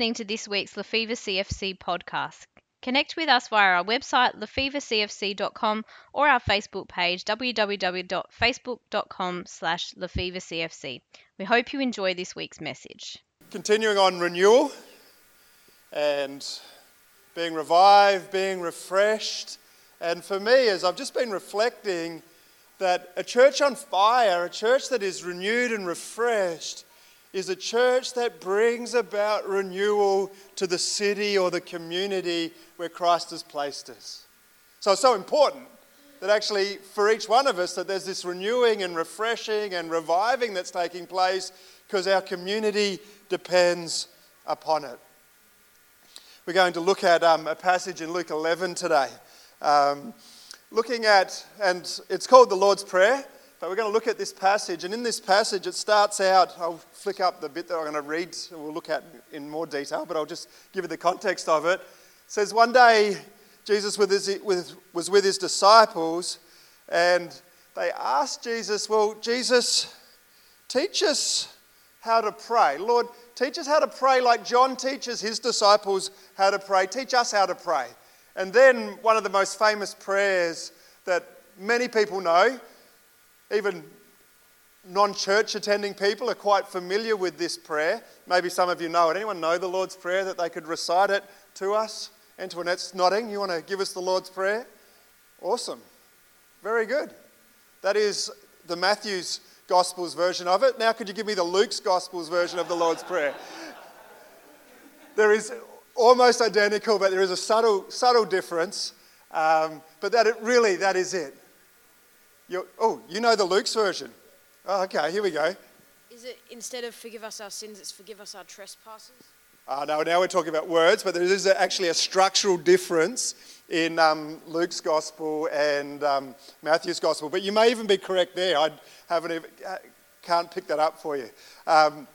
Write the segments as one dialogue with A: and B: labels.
A: listening to this week's Lefevre CFC podcast. Connect with us via our website, lefevrecfc.com, or our Facebook page, www.facebook.com slash lefevrecfc. We hope you enjoy this week's message.
B: Continuing on renewal and being revived, being refreshed. And for me, as I've just been reflecting, that a church on fire, a church that is renewed and refreshed, is a church that brings about renewal to the city or the community where Christ has placed us. So it's so important that actually for each one of us that there's this renewing and refreshing and reviving that's taking place because our community depends upon it. We're going to look at um, a passage in Luke 11 today. Um, looking at, and it's called the Lord's Prayer. But we're going to look at this passage, and in this passage, it starts out. I'll flick up the bit that I'm going to read, we'll look at in more detail, but I'll just give you the context of it. It says, One day, Jesus was with his disciples, and they asked Jesus, Well, Jesus, teach us how to pray. Lord, teach us how to pray like John teaches his disciples how to pray. Teach us how to pray. And then one of the most famous prayers that many people know even non church attending people are quite familiar with this prayer. Maybe some of you know it. Anyone know the Lord's Prayer that they could recite it to us? Antoinette's nodding. You want to give us the Lord's Prayer? Awesome. Very good. That is the Matthew's Gospels version of it. Now, could you give me the Luke's Gospels version of the Lord's Prayer? there is almost identical, but there is a subtle, subtle difference. Um, but that it, really, that is it. You're, oh, you know the Luke's version. Oh, okay, here we go.
C: Is it instead of forgive us our sins, it's forgive us our trespasses?
B: Uh, no, now we're talking about words, but there is actually a structural difference in um, Luke's gospel and um, Matthew's gospel. But you may even be correct there. I haven't even, uh, can't pick that up for you. Um,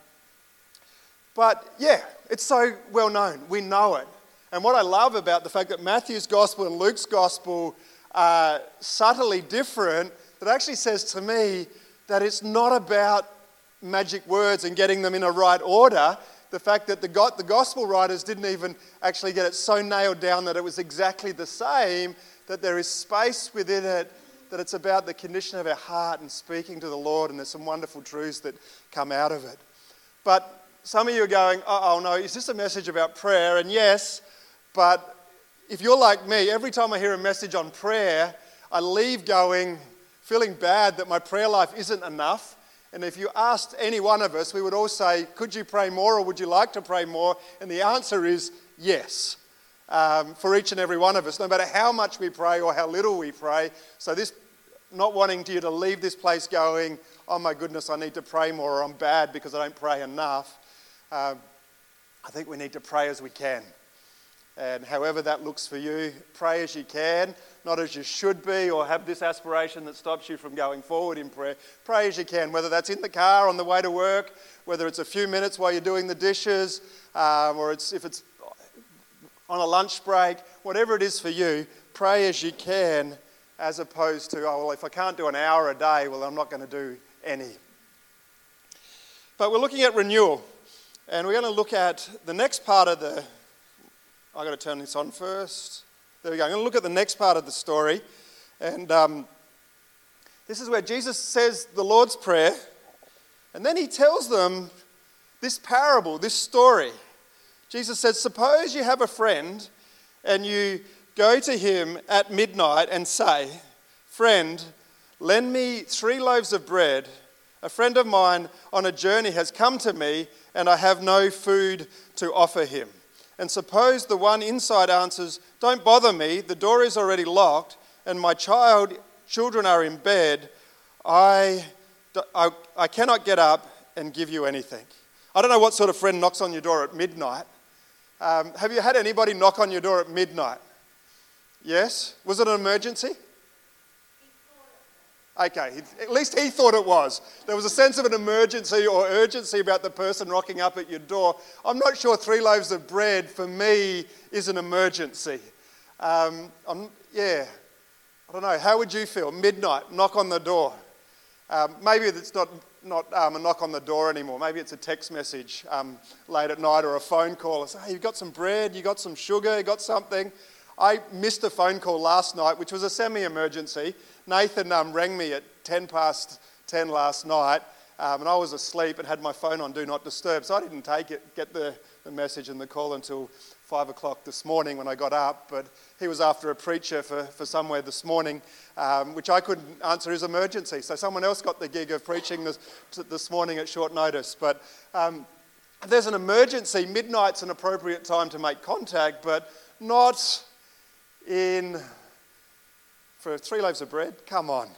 B: but yeah, it's so well known. We know it. And what I love about the fact that Matthew's gospel and Luke's gospel are subtly different that actually says to me that it's not about magic words and getting them in a right order. The fact that the, the gospel writers didn't even actually get it so nailed down that it was exactly the same, that there is space within it, that it's about the condition of our heart and speaking to the Lord, and there's some wonderful truths that come out of it. But some of you are going, oh no, is this a message about prayer? And yes, but if you're like me, every time I hear a message on prayer, I leave going, feeling bad that my prayer life isn't enough. And if you asked any one of us, we would all say, Could you pray more or would you like to pray more? And the answer is yes. Um, for each and every one of us, no matter how much we pray or how little we pray. So, this not wanting you to leave this place going, Oh my goodness, I need to pray more, or I'm bad because I don't pray enough. Um, I think we need to pray as we can. And however that looks for you, pray as you can, not as you should be, or have this aspiration that stops you from going forward in prayer. Pray as you can, whether that's in the car on the way to work, whether it's a few minutes while you're doing the dishes, um, or it's, if it's on a lunch break, whatever it is for you, pray as you can, as opposed to, oh, well, if I can't do an hour a day, well, I'm not going to do any. But we're looking at renewal, and we're going to look at the next part of the I've got to turn this on first. There we go. I'm going to look at the next part of the story. And um, this is where Jesus says the Lord's Prayer. And then he tells them this parable, this story. Jesus says, Suppose you have a friend and you go to him at midnight and say, Friend, lend me three loaves of bread. A friend of mine on a journey has come to me and I have no food to offer him. And suppose the one inside answers, Don't bother me, the door is already locked, and my child, children are in bed. I, I, I cannot get up and give you anything. I don't know what sort of friend knocks on your door at midnight. Um, have you had anybody knock on your door at midnight? Yes? Was it an emergency? Okay, at least he thought it was. There was a sense of an emergency or urgency about the person rocking up at your door. I'm not sure three loaves of bread for me is an emergency. Um, yeah, I don't know. How would you feel? Midnight, knock on the door. Um, maybe it's not, not um, a knock on the door anymore. Maybe it's a text message um, late at night or a phone call. Say, hey, you've got some bread, you got some sugar, you got something. I missed a phone call last night, which was a semi emergency. Nathan um, rang me at 10 past 10 last night, um, and I was asleep and had my phone on Do Not Disturb, so I didn't take it, get the, the message and the call until 5 o'clock this morning when I got up. But he was after a preacher for, for somewhere this morning, um, which I couldn't answer his emergency. So someone else got the gig of preaching this, this morning at short notice. But um, if there's an emergency, midnight's an appropriate time to make contact, but not in for three loaves of bread. Come on.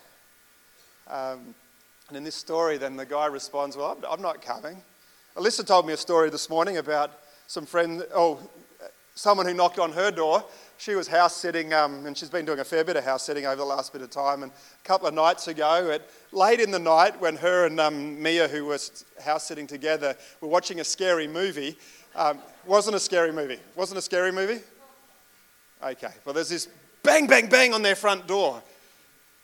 B: Um, and in this story, then the guy responds, Well, I'm, I'm not coming. Alyssa told me a story this morning about some friend, oh, someone who knocked on her door. She was house sitting, um, and she's been doing a fair bit of house sitting over the last bit of time. And a couple of nights ago, at, late in the night, when her and um, Mia, who was house sitting together, were watching a scary movie, um, wasn't a scary movie. Wasn't a scary movie? Okay. Well, there's this bang, bang, bang on their front door.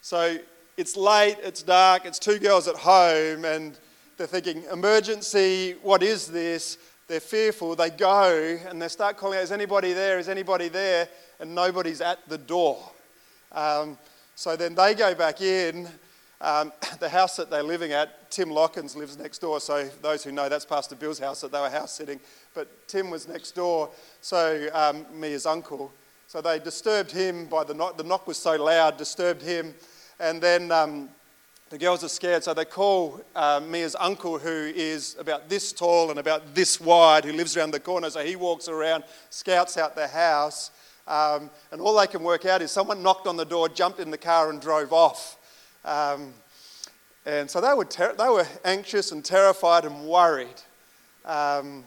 B: So it's late, it's dark, it's two girls at home, and they're thinking, emergency, what is this? They're fearful. They go and they start calling out, Is anybody there? Is anybody there? And nobody's at the door. Um, so then they go back in. Um, the house that they're living at, Tim Lockins lives next door. So those who know, that's Pastor Bill's house that they were house sitting. But Tim was next door. So um, me, his uncle. So they disturbed him by the knock. The knock was so loud, disturbed him. And then um, the girls are scared, so they call uh, Mia's uncle, who is about this tall and about this wide, who lives around the corner. So he walks around, scouts out the house, um, and all they can work out is someone knocked on the door, jumped in the car, and drove off. Um, and so they were, ter- they were anxious and terrified and worried. Um,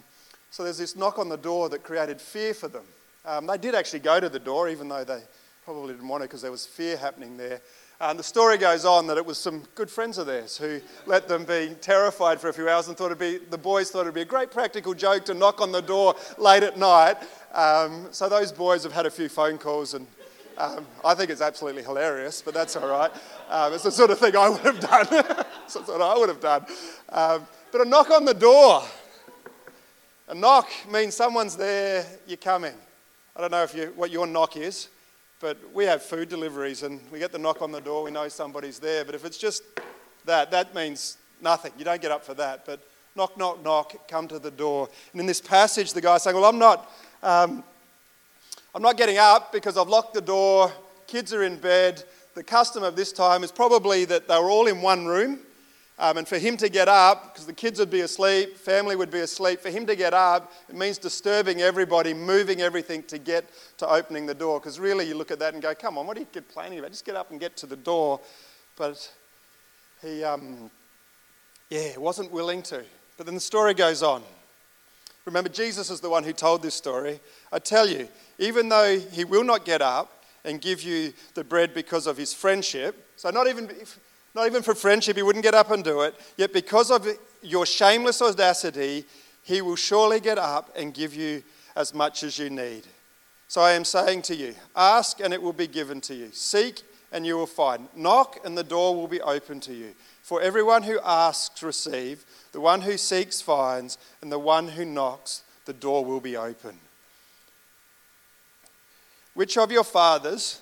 B: so there's this knock on the door that created fear for them. Um, they did actually go to the door, even though they probably didn't want to because there was fear happening there. And the story goes on that it was some good friends of theirs who let them be terrified for a few hours and thought it'd be, the boys thought it'd be a great practical joke to knock on the door late at night. Um, so those boys have had a few phone calls and um, I think it's absolutely hilarious, but that's all right. Um, it's the sort of thing I would have done. it's the sort I would have done. Um, but a knock on the door. A knock means someone's there, you're coming. I don't know if you, what your knock is. But we have food deliveries and we get the knock on the door, we know somebody's there. But if it's just that, that means nothing. You don't get up for that. But knock, knock, knock, come to the door. And in this passage, the guy's saying, Well, I'm not, um, I'm not getting up because I've locked the door, kids are in bed. The custom of this time is probably that they were all in one room um, and for him to get up, because the kids would be asleep, family would be asleep, for him to get up, it means disturbing everybody, moving everything to get to opening the door. Because really, you look at that and go, come on, what are you complaining about? Just get up and get to the door. But he, um, yeah, wasn't willing to. But then the story goes on. Remember, Jesus is the one who told this story. I tell you, even though he will not get up and give you the bread because of his friendship, so not even if, not even for friendship, he wouldn't get up and do it. Yet, because of your shameless audacity, he will surely get up and give you as much as you need. So I am saying to you ask and it will be given to you, seek and you will find, knock and the door will be open to you. For everyone who asks, receives, the one who seeks, finds, and the one who knocks, the door will be open. Which of your fathers,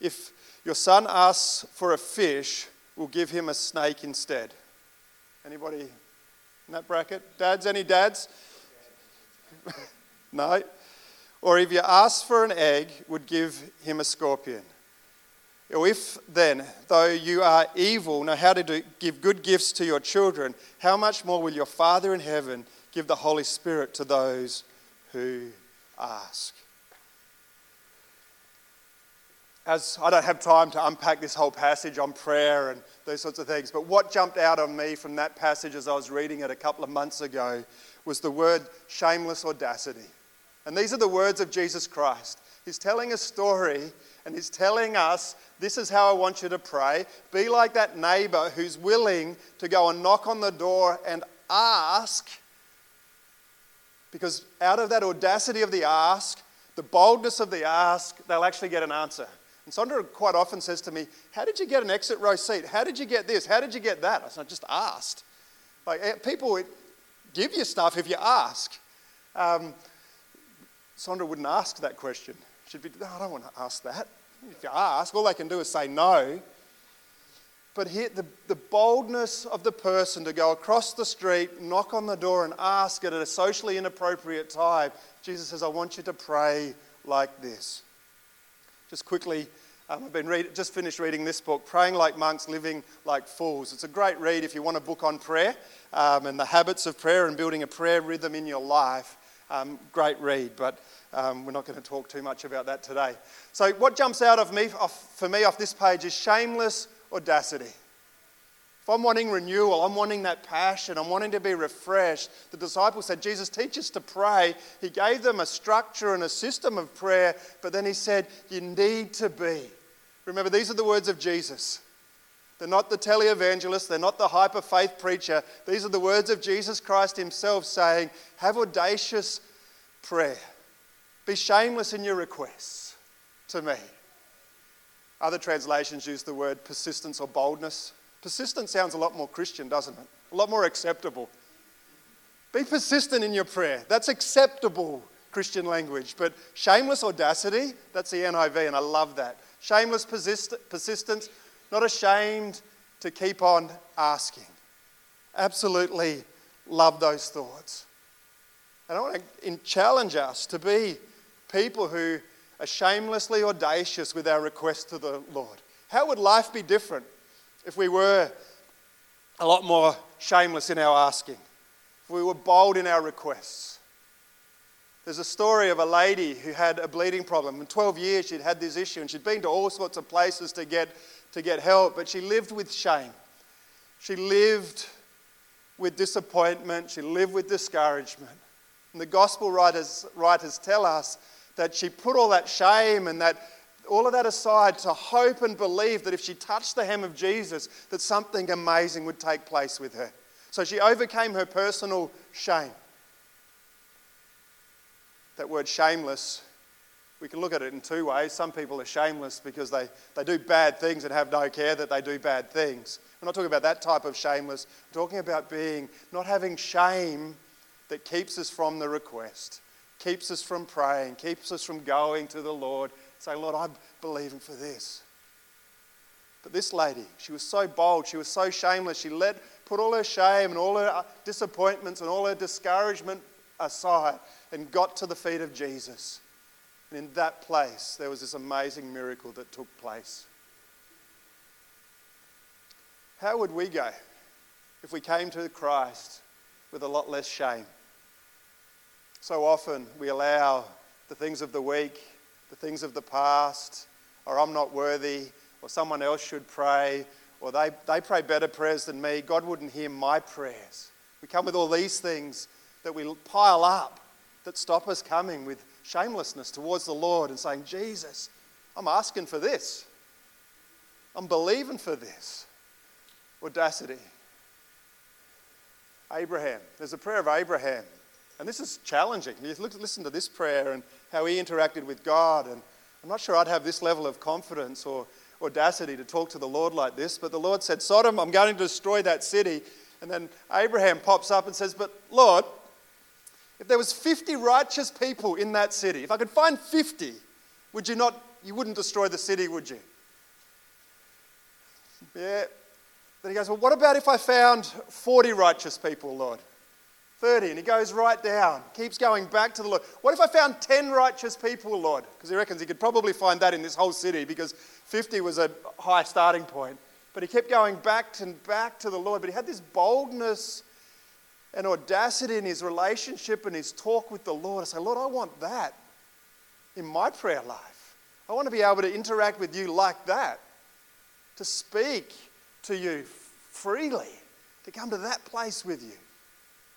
B: if your son asks for a fish, we'll give him a snake instead. Anybody in that bracket? Dads, any dads? no? Or if you ask for an egg, would give him a scorpion. Or if then, though you are evil, know how to do, give good gifts to your children, how much more will your Father in heaven give the Holy Spirit to those who ask? As I don't have time to unpack this whole passage on prayer and those sorts of things, but what jumped out on me from that passage as I was reading it a couple of months ago was the word shameless audacity. And these are the words of Jesus Christ. He's telling a story and he's telling us this is how I want you to pray. Be like that neighbor who's willing to go and knock on the door and ask, because out of that audacity of the ask, the boldness of the ask, they'll actually get an answer. And Sandra quite often says to me, How did you get an exit row seat? How did you get this? How did you get that? I said, I just asked. Like, eh, people give you stuff if you ask. Um, Sandra wouldn't ask that question. She'd be, No, I don't want to ask that. If you ask, all they can do is say no. But here, the, the boldness of the person to go across the street, knock on the door, and ask it at a socially inappropriate time, Jesus says, I want you to pray like this. Just quickly, um, I've been read, just finished reading this book, Praying Like Monks, Living Like Fools. It's a great read if you want a book on prayer um, and the habits of prayer and building a prayer rhythm in your life. Um, great read, but um, we're not going to talk too much about that today. So, what jumps out of me, off, for me off this page is shameless audacity. If I'm wanting renewal, I'm wanting that passion, I'm wanting to be refreshed. The disciples said, Jesus, teach us to pray. He gave them a structure and a system of prayer, but then he said, You need to be. Remember, these are the words of Jesus. They're not the televangelist, they're not the hyper faith preacher. These are the words of Jesus Christ himself saying, Have audacious prayer. Be shameless in your requests to me. Other translations use the word persistence or boldness. Persistent sounds a lot more Christian, doesn't it? A lot more acceptable. Be persistent in your prayer. That's acceptable Christian language. But shameless audacity, that's the NIV, and I love that. Shameless persist- persistence, not ashamed to keep on asking. Absolutely love those thoughts. And I want to challenge us to be people who are shamelessly audacious with our requests to the Lord. How would life be different if we were a lot more shameless in our asking? If we were bold in our requests? There's a story of a lady who had a bleeding problem. In 12 years, she'd had this issue and she'd been to all sorts of places to get, to get help, but she lived with shame. She lived with disappointment. She lived with discouragement. And the gospel writers, writers tell us that she put all that shame and that all of that aside to hope and believe that if she touched the hem of Jesus that something amazing would take place with her. So she overcame her personal shame. That word shameless, we can look at it in two ways. Some people are shameless because they, they do bad things and have no care that they do bad things. We're not talking about that type of shameless. We're talking about being, not having shame that keeps us from the request keeps us from praying, keeps us from going to the Lord, saying, Lord, I'm believing for this. But this lady, she was so bold, she was so shameless, she let put all her shame and all her uh, disappointments and all her discouragement aside and got to the feet of Jesus. And in that place, there was this amazing miracle that took place. How would we go if we came to Christ with a lot less shame? So often we allow the things of the week, the things of the past, or I'm not worthy, or someone else should pray, or they, they pray better prayers than me. God wouldn't hear my prayers. We come with all these things that we pile up that stop us coming with shamelessness towards the Lord and saying, Jesus, I'm asking for this. I'm believing for this. Audacity. Abraham. There's a prayer of Abraham and this is challenging. You look, listen to this prayer and how he interacted with God. And I'm not sure I'd have this level of confidence or audacity to talk to the Lord like this. But the Lord said, Sodom, I'm going to destroy that city. And then Abraham pops up and says, But Lord, if there was 50 righteous people in that city, if I could find 50, would you not, you wouldn't destroy the city, would you? Yeah. Then he goes, Well, what about if I found 40 righteous people, Lord? 30, and he goes right down, keeps going back to the Lord. What if I found 10 righteous people, Lord? Because he reckons he could probably find that in this whole city because 50 was a high starting point. But he kept going back and back to the Lord. But he had this boldness and audacity in his relationship and his talk with the Lord. I say, Lord, I want that in my prayer life. I want to be able to interact with you like that, to speak to you freely, to come to that place with you.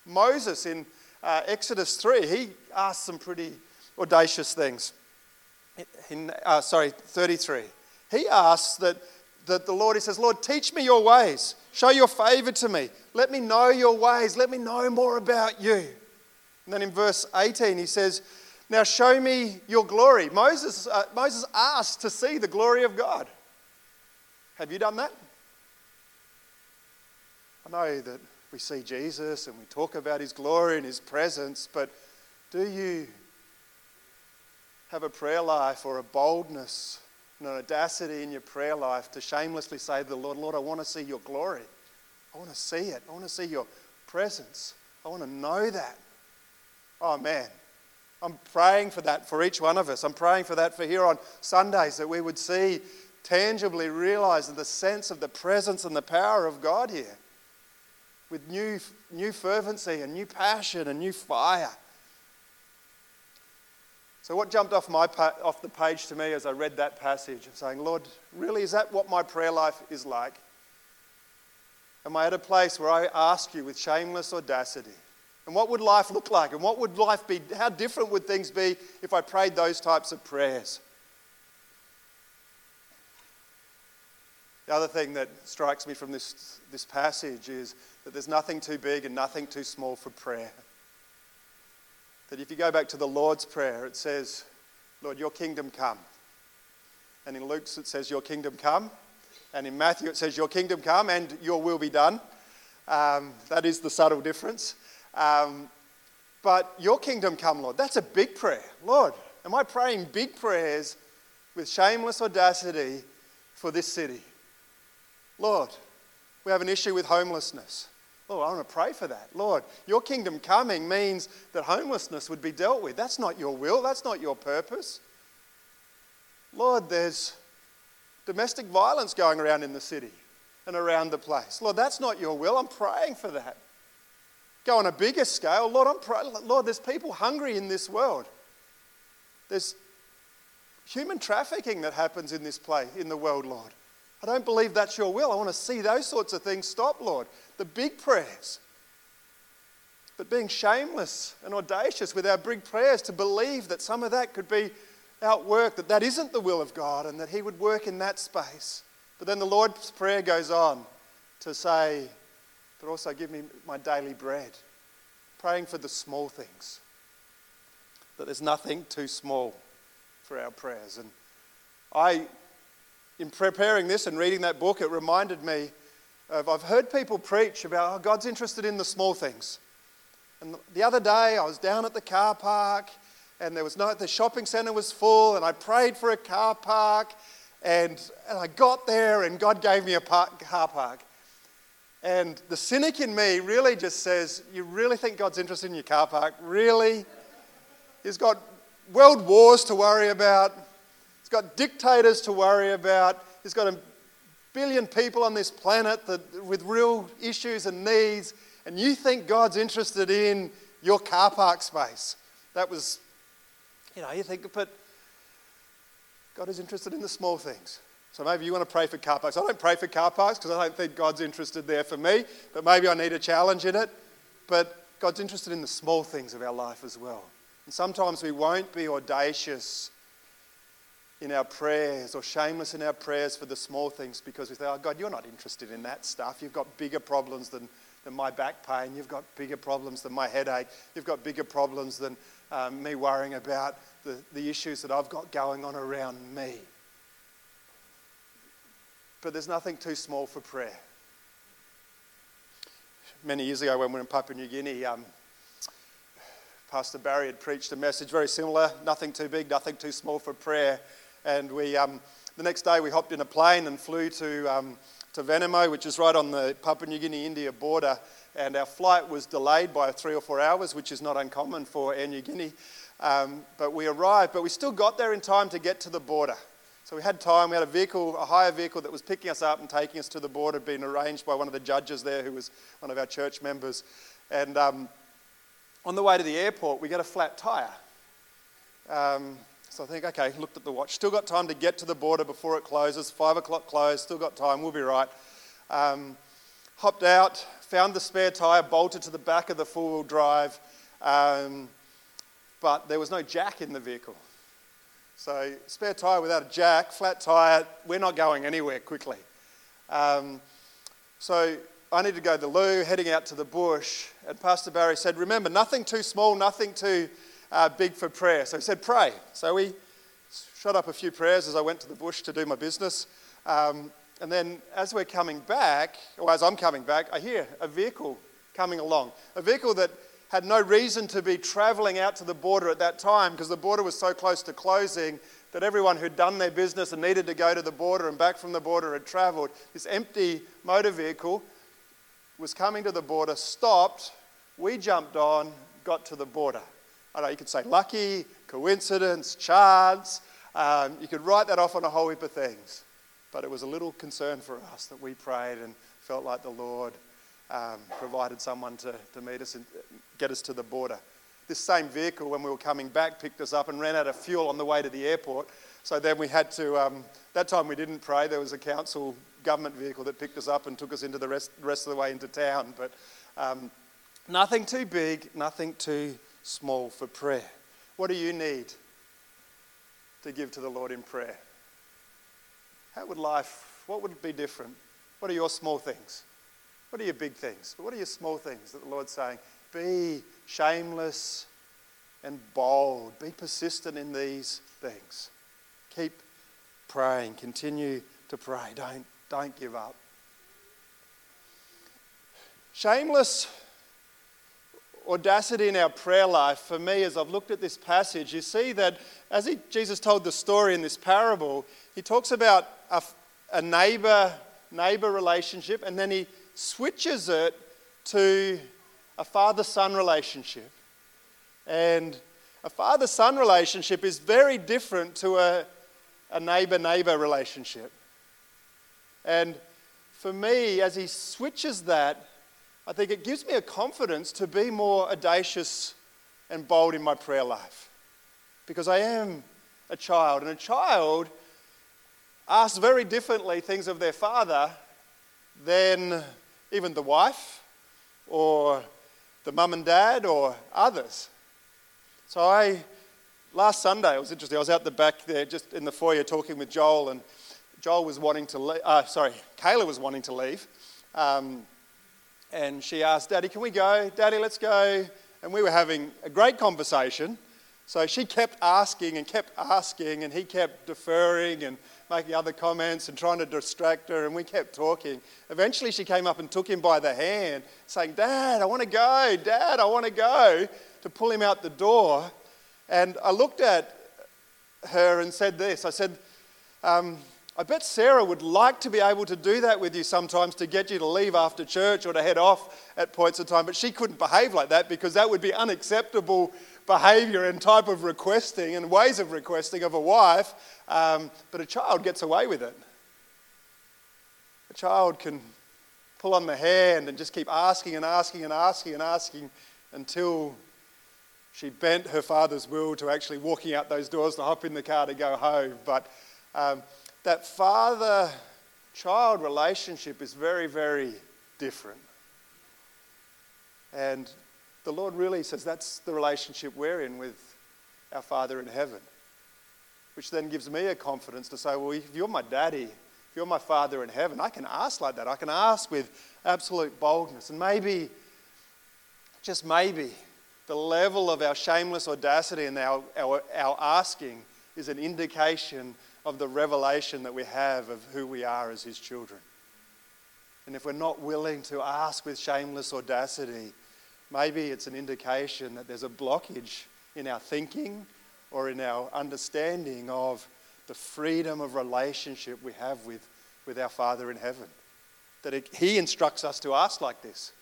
B: Moses in uh, Exodus 3, he asked some pretty audacious things. In, uh, sorry, 33. He asks that, that the Lord, he says, Lord, teach me your ways. Show your favor to me. Let me know your ways. Let me know more about you. And then in verse 18, he says, Now show me your glory. Moses, uh, Moses asked to see the glory of God. Have you done that? I know that we see Jesus and we talk about his glory and his presence, but do you have a prayer life or a boldness and an audacity in your prayer life to shamelessly say to the Lord, Lord, I want to see your glory. I want to see it. I want to see your presence. I want to know that. Oh, man. I'm praying for that for each one of us. I'm praying for that for here on Sundays, that we would see, tangibly realize the sense of the presence and the power of God here with new, new fervency and new passion and new fire. So, what jumped off, my off the page to me as I read that passage saying, Lord, really, is that what my prayer life is like? Am I at a place where I ask you with shameless audacity? And what would life look like? And what would life be? How different would things be if I prayed those types of prayers? The other thing that strikes me from this, this passage is that there's nothing too big and nothing too small for prayer. That if you go back to the Lord's Prayer, it says, Lord, your kingdom come. And in Luke's, it says, Your kingdom come. And in Matthew, it says, Your kingdom come and your will be done. Um, that is the subtle difference. Um, but your kingdom come, Lord. That's a big prayer. Lord, am I praying big prayers with shameless audacity for this city? Lord, we have an issue with homelessness. Lord, I want to pray for that. Lord, your kingdom coming means that homelessness would be dealt with. That's not your will, that's not your purpose. Lord, there's domestic violence going around in the city and around the place. Lord, that's not your will. I'm praying for that. Go on a bigger scale. Lord, I'm praying. Lord, there's people hungry in this world. There's human trafficking that happens in this place, in the world, Lord. I don't believe that's your will. I want to see those sorts of things stop, Lord. The big prayers. But being shameless and audacious with our big prayers to believe that some of that could be outworked, that that isn't the will of God and that He would work in that space. But then the Lord's Prayer goes on to say, but also give me my daily bread. Praying for the small things. That there's nothing too small for our prayers. And I in preparing this and reading that book, it reminded me of I've heard people preach about oh, God's interested in the small things. And the other day, I was down at the car park, and there was no, the shopping centre was full, and I prayed for a car park, and, and I got there, and God gave me a park, car park. And the cynic in me really just says, You really think God's interested in your car park? Really? He's got world wars to worry about. He's got dictators to worry about. He's got a billion people on this planet that, with real issues and needs. And you think God's interested in your car park space. That was, you know, you think, but God is interested in the small things. So maybe you want to pray for car parks. I don't pray for car parks because I don't think God's interested there for me, but maybe I need a challenge in it. But God's interested in the small things of our life as well. And sometimes we won't be audacious in our prayers or shameless in our prayers for the small things because we say, oh, God, you're not interested in that stuff. You've got bigger problems than, than my back pain. You've got bigger problems than my headache. You've got bigger problems than um, me worrying about the, the issues that I've got going on around me. But there's nothing too small for prayer. Many years ago, when we were in Papua New Guinea, um, Pastor Barry had preached a message very similar nothing too big, nothing too small for prayer. And we, um, the next day we hopped in a plane and flew to, um, to Vanimo, which is right on the Papua New Guinea India border. And our flight was delayed by three or four hours, which is not uncommon for Air Niugini. Um, but we arrived, but we still got there in time to get to the border. So we had time. We had a vehicle, a hire vehicle that was picking us up and taking us to the border, been arranged by one of the judges there, who was one of our church members. And um, on the way to the airport, we get a flat tire. Um, so I think, okay, looked at the watch. Still got time to get to the border before it closes. Five o'clock close, still got time, we'll be right. Um, hopped out, found the spare tyre, bolted to the back of the four wheel drive, um, but there was no jack in the vehicle. So, spare tyre without a jack, flat tyre, we're not going anywhere quickly. Um, so, I need to go to the loo, heading out to the bush, and Pastor Barry said, Remember, nothing too small, nothing too uh, big for prayer. So he said, pray. So we shot up a few prayers as I went to the bush to do my business. Um, and then as we're coming back, or as I'm coming back, I hear a vehicle coming along. A vehicle that had no reason to be travelling out to the border at that time because the border was so close to closing that everyone who'd done their business and needed to go to the border and back from the border had travelled. This empty motor vehicle was coming to the border, stopped, we jumped on, got to the border. Know you could say lucky, coincidence, chance. Um, you could write that off on a whole heap of things. But it was a little concern for us that we prayed and felt like the Lord um, provided someone to, to meet us and get us to the border. This same vehicle, when we were coming back, picked us up and ran out of fuel on the way to the airport. So then we had to, um, that time we didn't pray. There was a council government vehicle that picked us up and took us into the rest, rest of the way into town. But um, nothing too big, nothing too small for prayer. What do you need to give to the Lord in prayer? How would life, what would be different? What are your small things? What are your big things? But what are your small things that the Lord's saying? Be shameless and bold. Be persistent in these things. Keep praying. Continue to pray. Don't, don't give up. Shameless audacity in our prayer life, for me, as I've looked at this passage, you see that as he, Jesus told the story in this parable, he talks about a, a neighbor neighbor relationship and then he switches it to a father son relationship. And a father son relationship is very different to a, a neighbor neighbor relationship. And for me, as he switches that, I think it gives me a confidence to be more audacious and bold in my prayer life. Because I am a child, and a child asks very differently things of their father than even the wife or the mum and dad or others. So I, last Sunday, it was interesting. I was out the back there, just in the foyer, talking with Joel, and Joel was wanting to leave. Uh, sorry, Kayla was wanting to leave. Um, and she asked, Daddy, can we go? Daddy, let's go. And we were having a great conversation. So she kept asking and kept asking, and he kept deferring and making other comments and trying to distract her, and we kept talking. Eventually, she came up and took him by the hand, saying, Dad, I want to go. Dad, I want to go, to pull him out the door. And I looked at her and said this I said, um, I bet Sarah would like to be able to do that with you sometimes to get you to leave after church or to head off at points of time, but she couldn't behave like that because that would be unacceptable behavior and type of requesting and ways of requesting of a wife, um, but a child gets away with it. A child can pull on the hand and just keep asking and asking and asking and asking until she bent her father's will to actually walking out those doors to hop in the car to go home. But um, that father child relationship is very, very different. And the Lord really says that's the relationship we're in with our Father in heaven. Which then gives me a confidence to say, well, if you're my daddy, if you're my Father in heaven, I can ask like that. I can ask with absolute boldness. And maybe, just maybe, the level of our shameless audacity and our, our, our asking is an indication of the revelation that we have of who we are as His children. And if we're not willing to ask with shameless audacity, Maybe it's an indication that there's a blockage in our thinking or in our understanding of the freedom of relationship we have with, with our Father in heaven. That it, He instructs us to ask like this.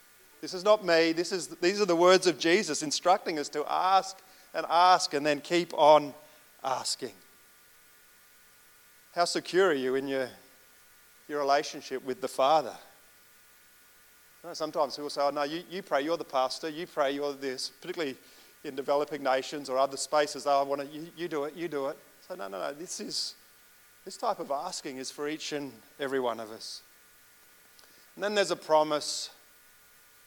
B: This is not me, this is, these are the words of Jesus instructing us to ask and ask and then keep on asking. How secure are you in your, your relationship with the Father? sometimes people say, oh, no, you, you pray, you're the pastor, you pray, you're this, particularly in developing nations or other spaces, oh, I want to, you, you do it, you do it. So, no, no, no, this is, this type of asking is for each and every one of us. And then there's a promise,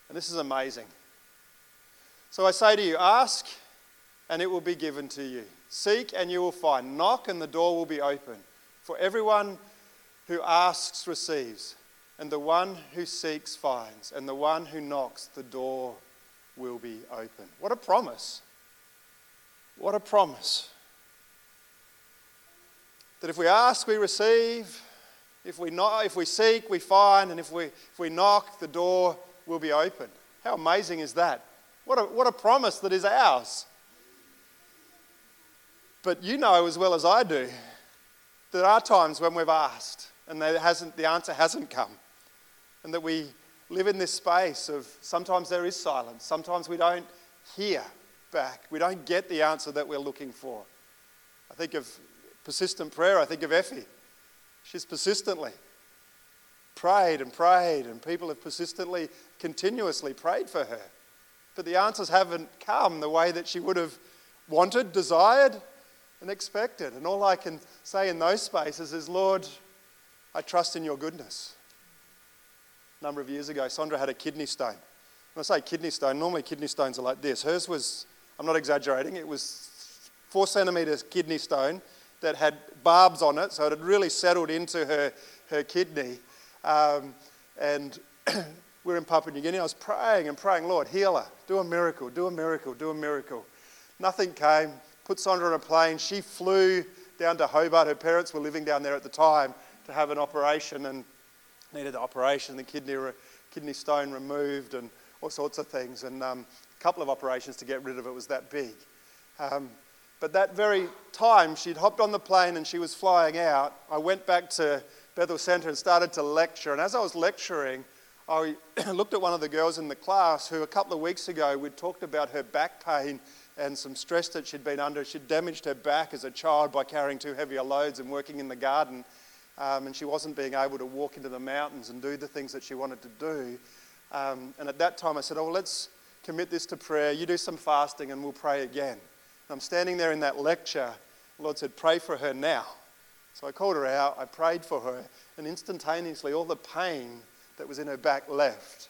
B: and this is amazing. So I say to you, ask, and it will be given to you. Seek, and you will find. Knock, and the door will be open. For everyone who asks receives and the one who seeks finds, and the one who knocks, the door will be open. What a promise! What a promise. That if we ask, we receive. If we, knock, if we seek, we find. And if we, if we knock, the door will be open. How amazing is that? What a, what a promise that is ours. But you know as well as I do, there are times when we've asked and the answer hasn't come. And that we live in this space of sometimes there is silence, sometimes we don't hear back, we don't get the answer that we're looking for. I think of persistent prayer, I think of Effie. She's persistently prayed and prayed, and people have persistently, continuously prayed for her. But the answers haven't come the way that she would have wanted, desired, and expected. And all I can say in those spaces is, Lord, I trust in your goodness. A number of years ago, Sondra had a kidney stone. When I say kidney stone, normally kidney stones are like this. Hers was, I'm not exaggerating, it was four centimetres kidney stone that had barbs on it, so it had really settled into her, her kidney. Um, and we were in Papua New Guinea. I was praying and praying, Lord, heal her, do a miracle, do a miracle, do a miracle. Nothing came. Put Sondra on a plane. She flew down to Hobart. Her parents were living down there at the time to have an operation and needed the operation, the kidney, kidney stone removed, and all sorts of things. And um, a couple of operations to get rid of it was that big. Um, but that very time, she'd hopped on the plane and she was flying out. I went back to Bethel Centre and started to lecture. And as I was lecturing, I looked at one of the girls in the class who a couple of weeks ago we'd talked about her back pain and some stress that she'd been under. She'd damaged her back as a child by carrying too heavier loads and working in the garden. Um, and she wasn't being able to walk into the mountains and do the things that she wanted to do. Um, and at that time, I said, Oh, well, let's commit this to prayer. You do some fasting and we'll pray again. And I'm standing there in that lecture. The Lord said, Pray for her now. So I called her out, I prayed for her, and instantaneously all the pain that was in her back left.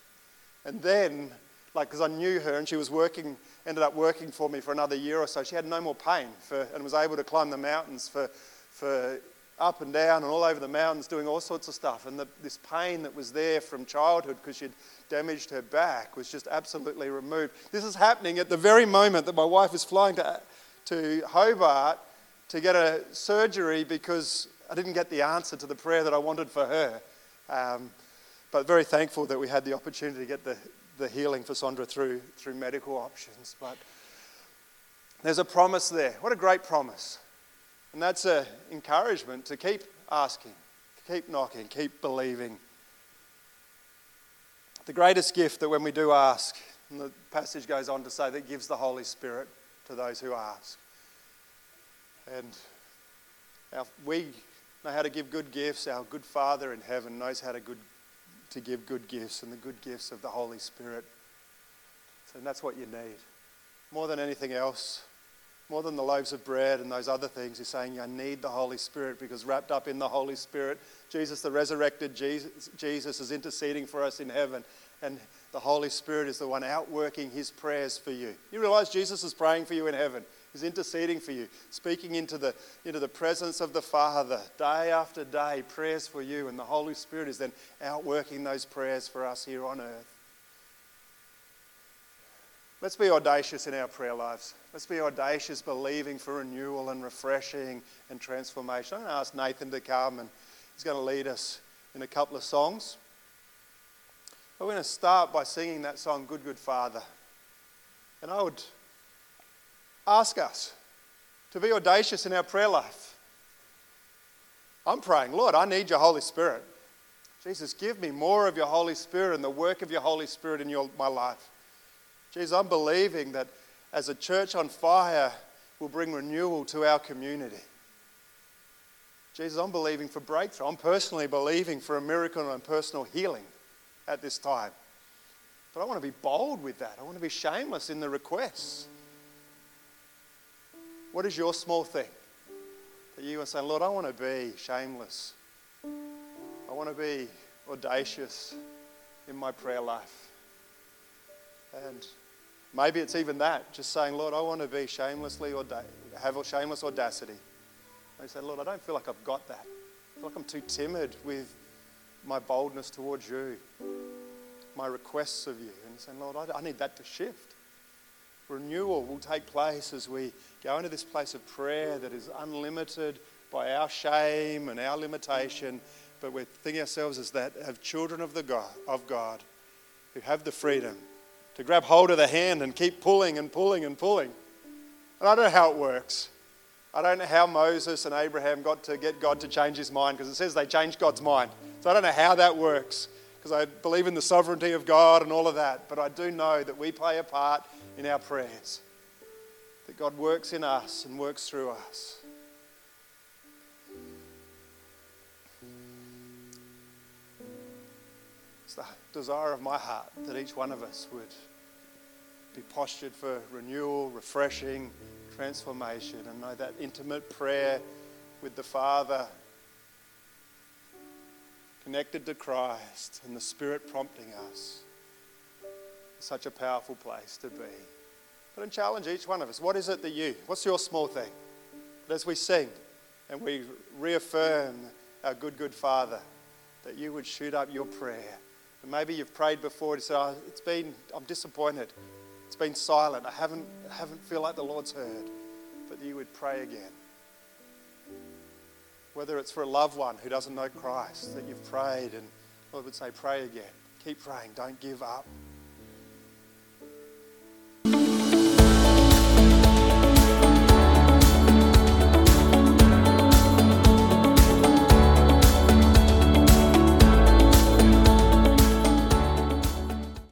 B: And then, like, because I knew her and she was working, ended up working for me for another year or so, she had no more pain for, and was able to climb the mountains for, for up and down and all over the mountains doing all sorts of stuff. And the, this pain that was there from childhood because she'd damaged her back was just absolutely removed. This is happening at the very moment that my wife is flying to, to Hobart to get a surgery because I didn't get the answer to the prayer that I wanted for her. Um, but very thankful that we had the opportunity to get the, the healing for Sondra through, through medical options. But there's a promise there. What a great promise. And that's an encouragement to keep asking, keep knocking, keep believing. The greatest gift that when we do ask, and the passage goes on to say that gives the Holy Spirit to those who ask. And our, we know how to give good gifts. Our good Father in heaven knows how to, good, to give good gifts, and the good gifts of the Holy Spirit. So that's what you need. More than anything else, more than the loaves of bread and those other things, he's saying, I need the Holy Spirit because wrapped up in the Holy Spirit, Jesus, the resurrected Jesus, Jesus, is interceding for us in heaven. And the Holy Spirit is the one outworking his prayers for you. You realize Jesus is praying for you in heaven. He's interceding for you, speaking into the, into the presence of the Father day after day, prayers for you. And the Holy Spirit is then outworking those prayers for us here on earth. Let's be audacious in our prayer lives. Let's be audacious, believing for renewal and refreshing and transformation. I'm going to ask Nathan to come and he's going to lead us in a couple of songs. We're going to start by singing that song, Good, Good Father. And I would ask us to be audacious in our prayer life. I'm praying, Lord, I need your Holy Spirit. Jesus, give me more of your Holy Spirit and the work of your Holy Spirit in your, my life. Jesus, I'm believing that as a church on fire will bring renewal to our community. Jesus, I'm believing for breakthrough. I'm personally believing for a miracle and personal healing at this time. But I want to be bold with that. I want to be shameless in the requests. What is your small thing that you are saying, Lord, I want to be shameless? I want to be audacious in my prayer life. And Maybe it's even that, just saying, Lord, I want to be shamelessly or have a shameless audacity. And you say, Lord, I don't feel like I've got that. I feel like I'm too timid with my boldness towards you, my requests of you. And saying, Lord, I, I need that to shift. Renewal will take place as we go into this place of prayer that is unlimited by our shame and our limitation, but we're thinking ourselves as that of children of the God of God who have the freedom to grab hold of the hand and keep pulling and pulling and pulling. And I don't know how it works. I don't know how Moses and Abraham got to get God to change his mind because it says they changed God's mind. So I don't know how that works because I believe in the sovereignty of God and all of that. But I do know that we play a part in our prayers, that God works in us and works through us. It's the desire of my heart that each one of us would be postured for renewal, refreshing, transformation, and know that intimate prayer with the Father, connected to Christ, and the Spirit prompting us. Such a powerful place to be. But I challenge each one of us what is it that you, what's your small thing? But as we sing and we reaffirm our good, good Father, that you would shoot up your prayer. And maybe you've prayed before and said, oh, it's been, I'm disappointed. It's been silent. I haven't, I haven't feel like the Lord's heard. But you would pray again. Whether it's for a loved one who doesn't know Christ, that you've prayed and Lord would say, pray again. Keep praying. Don't give up.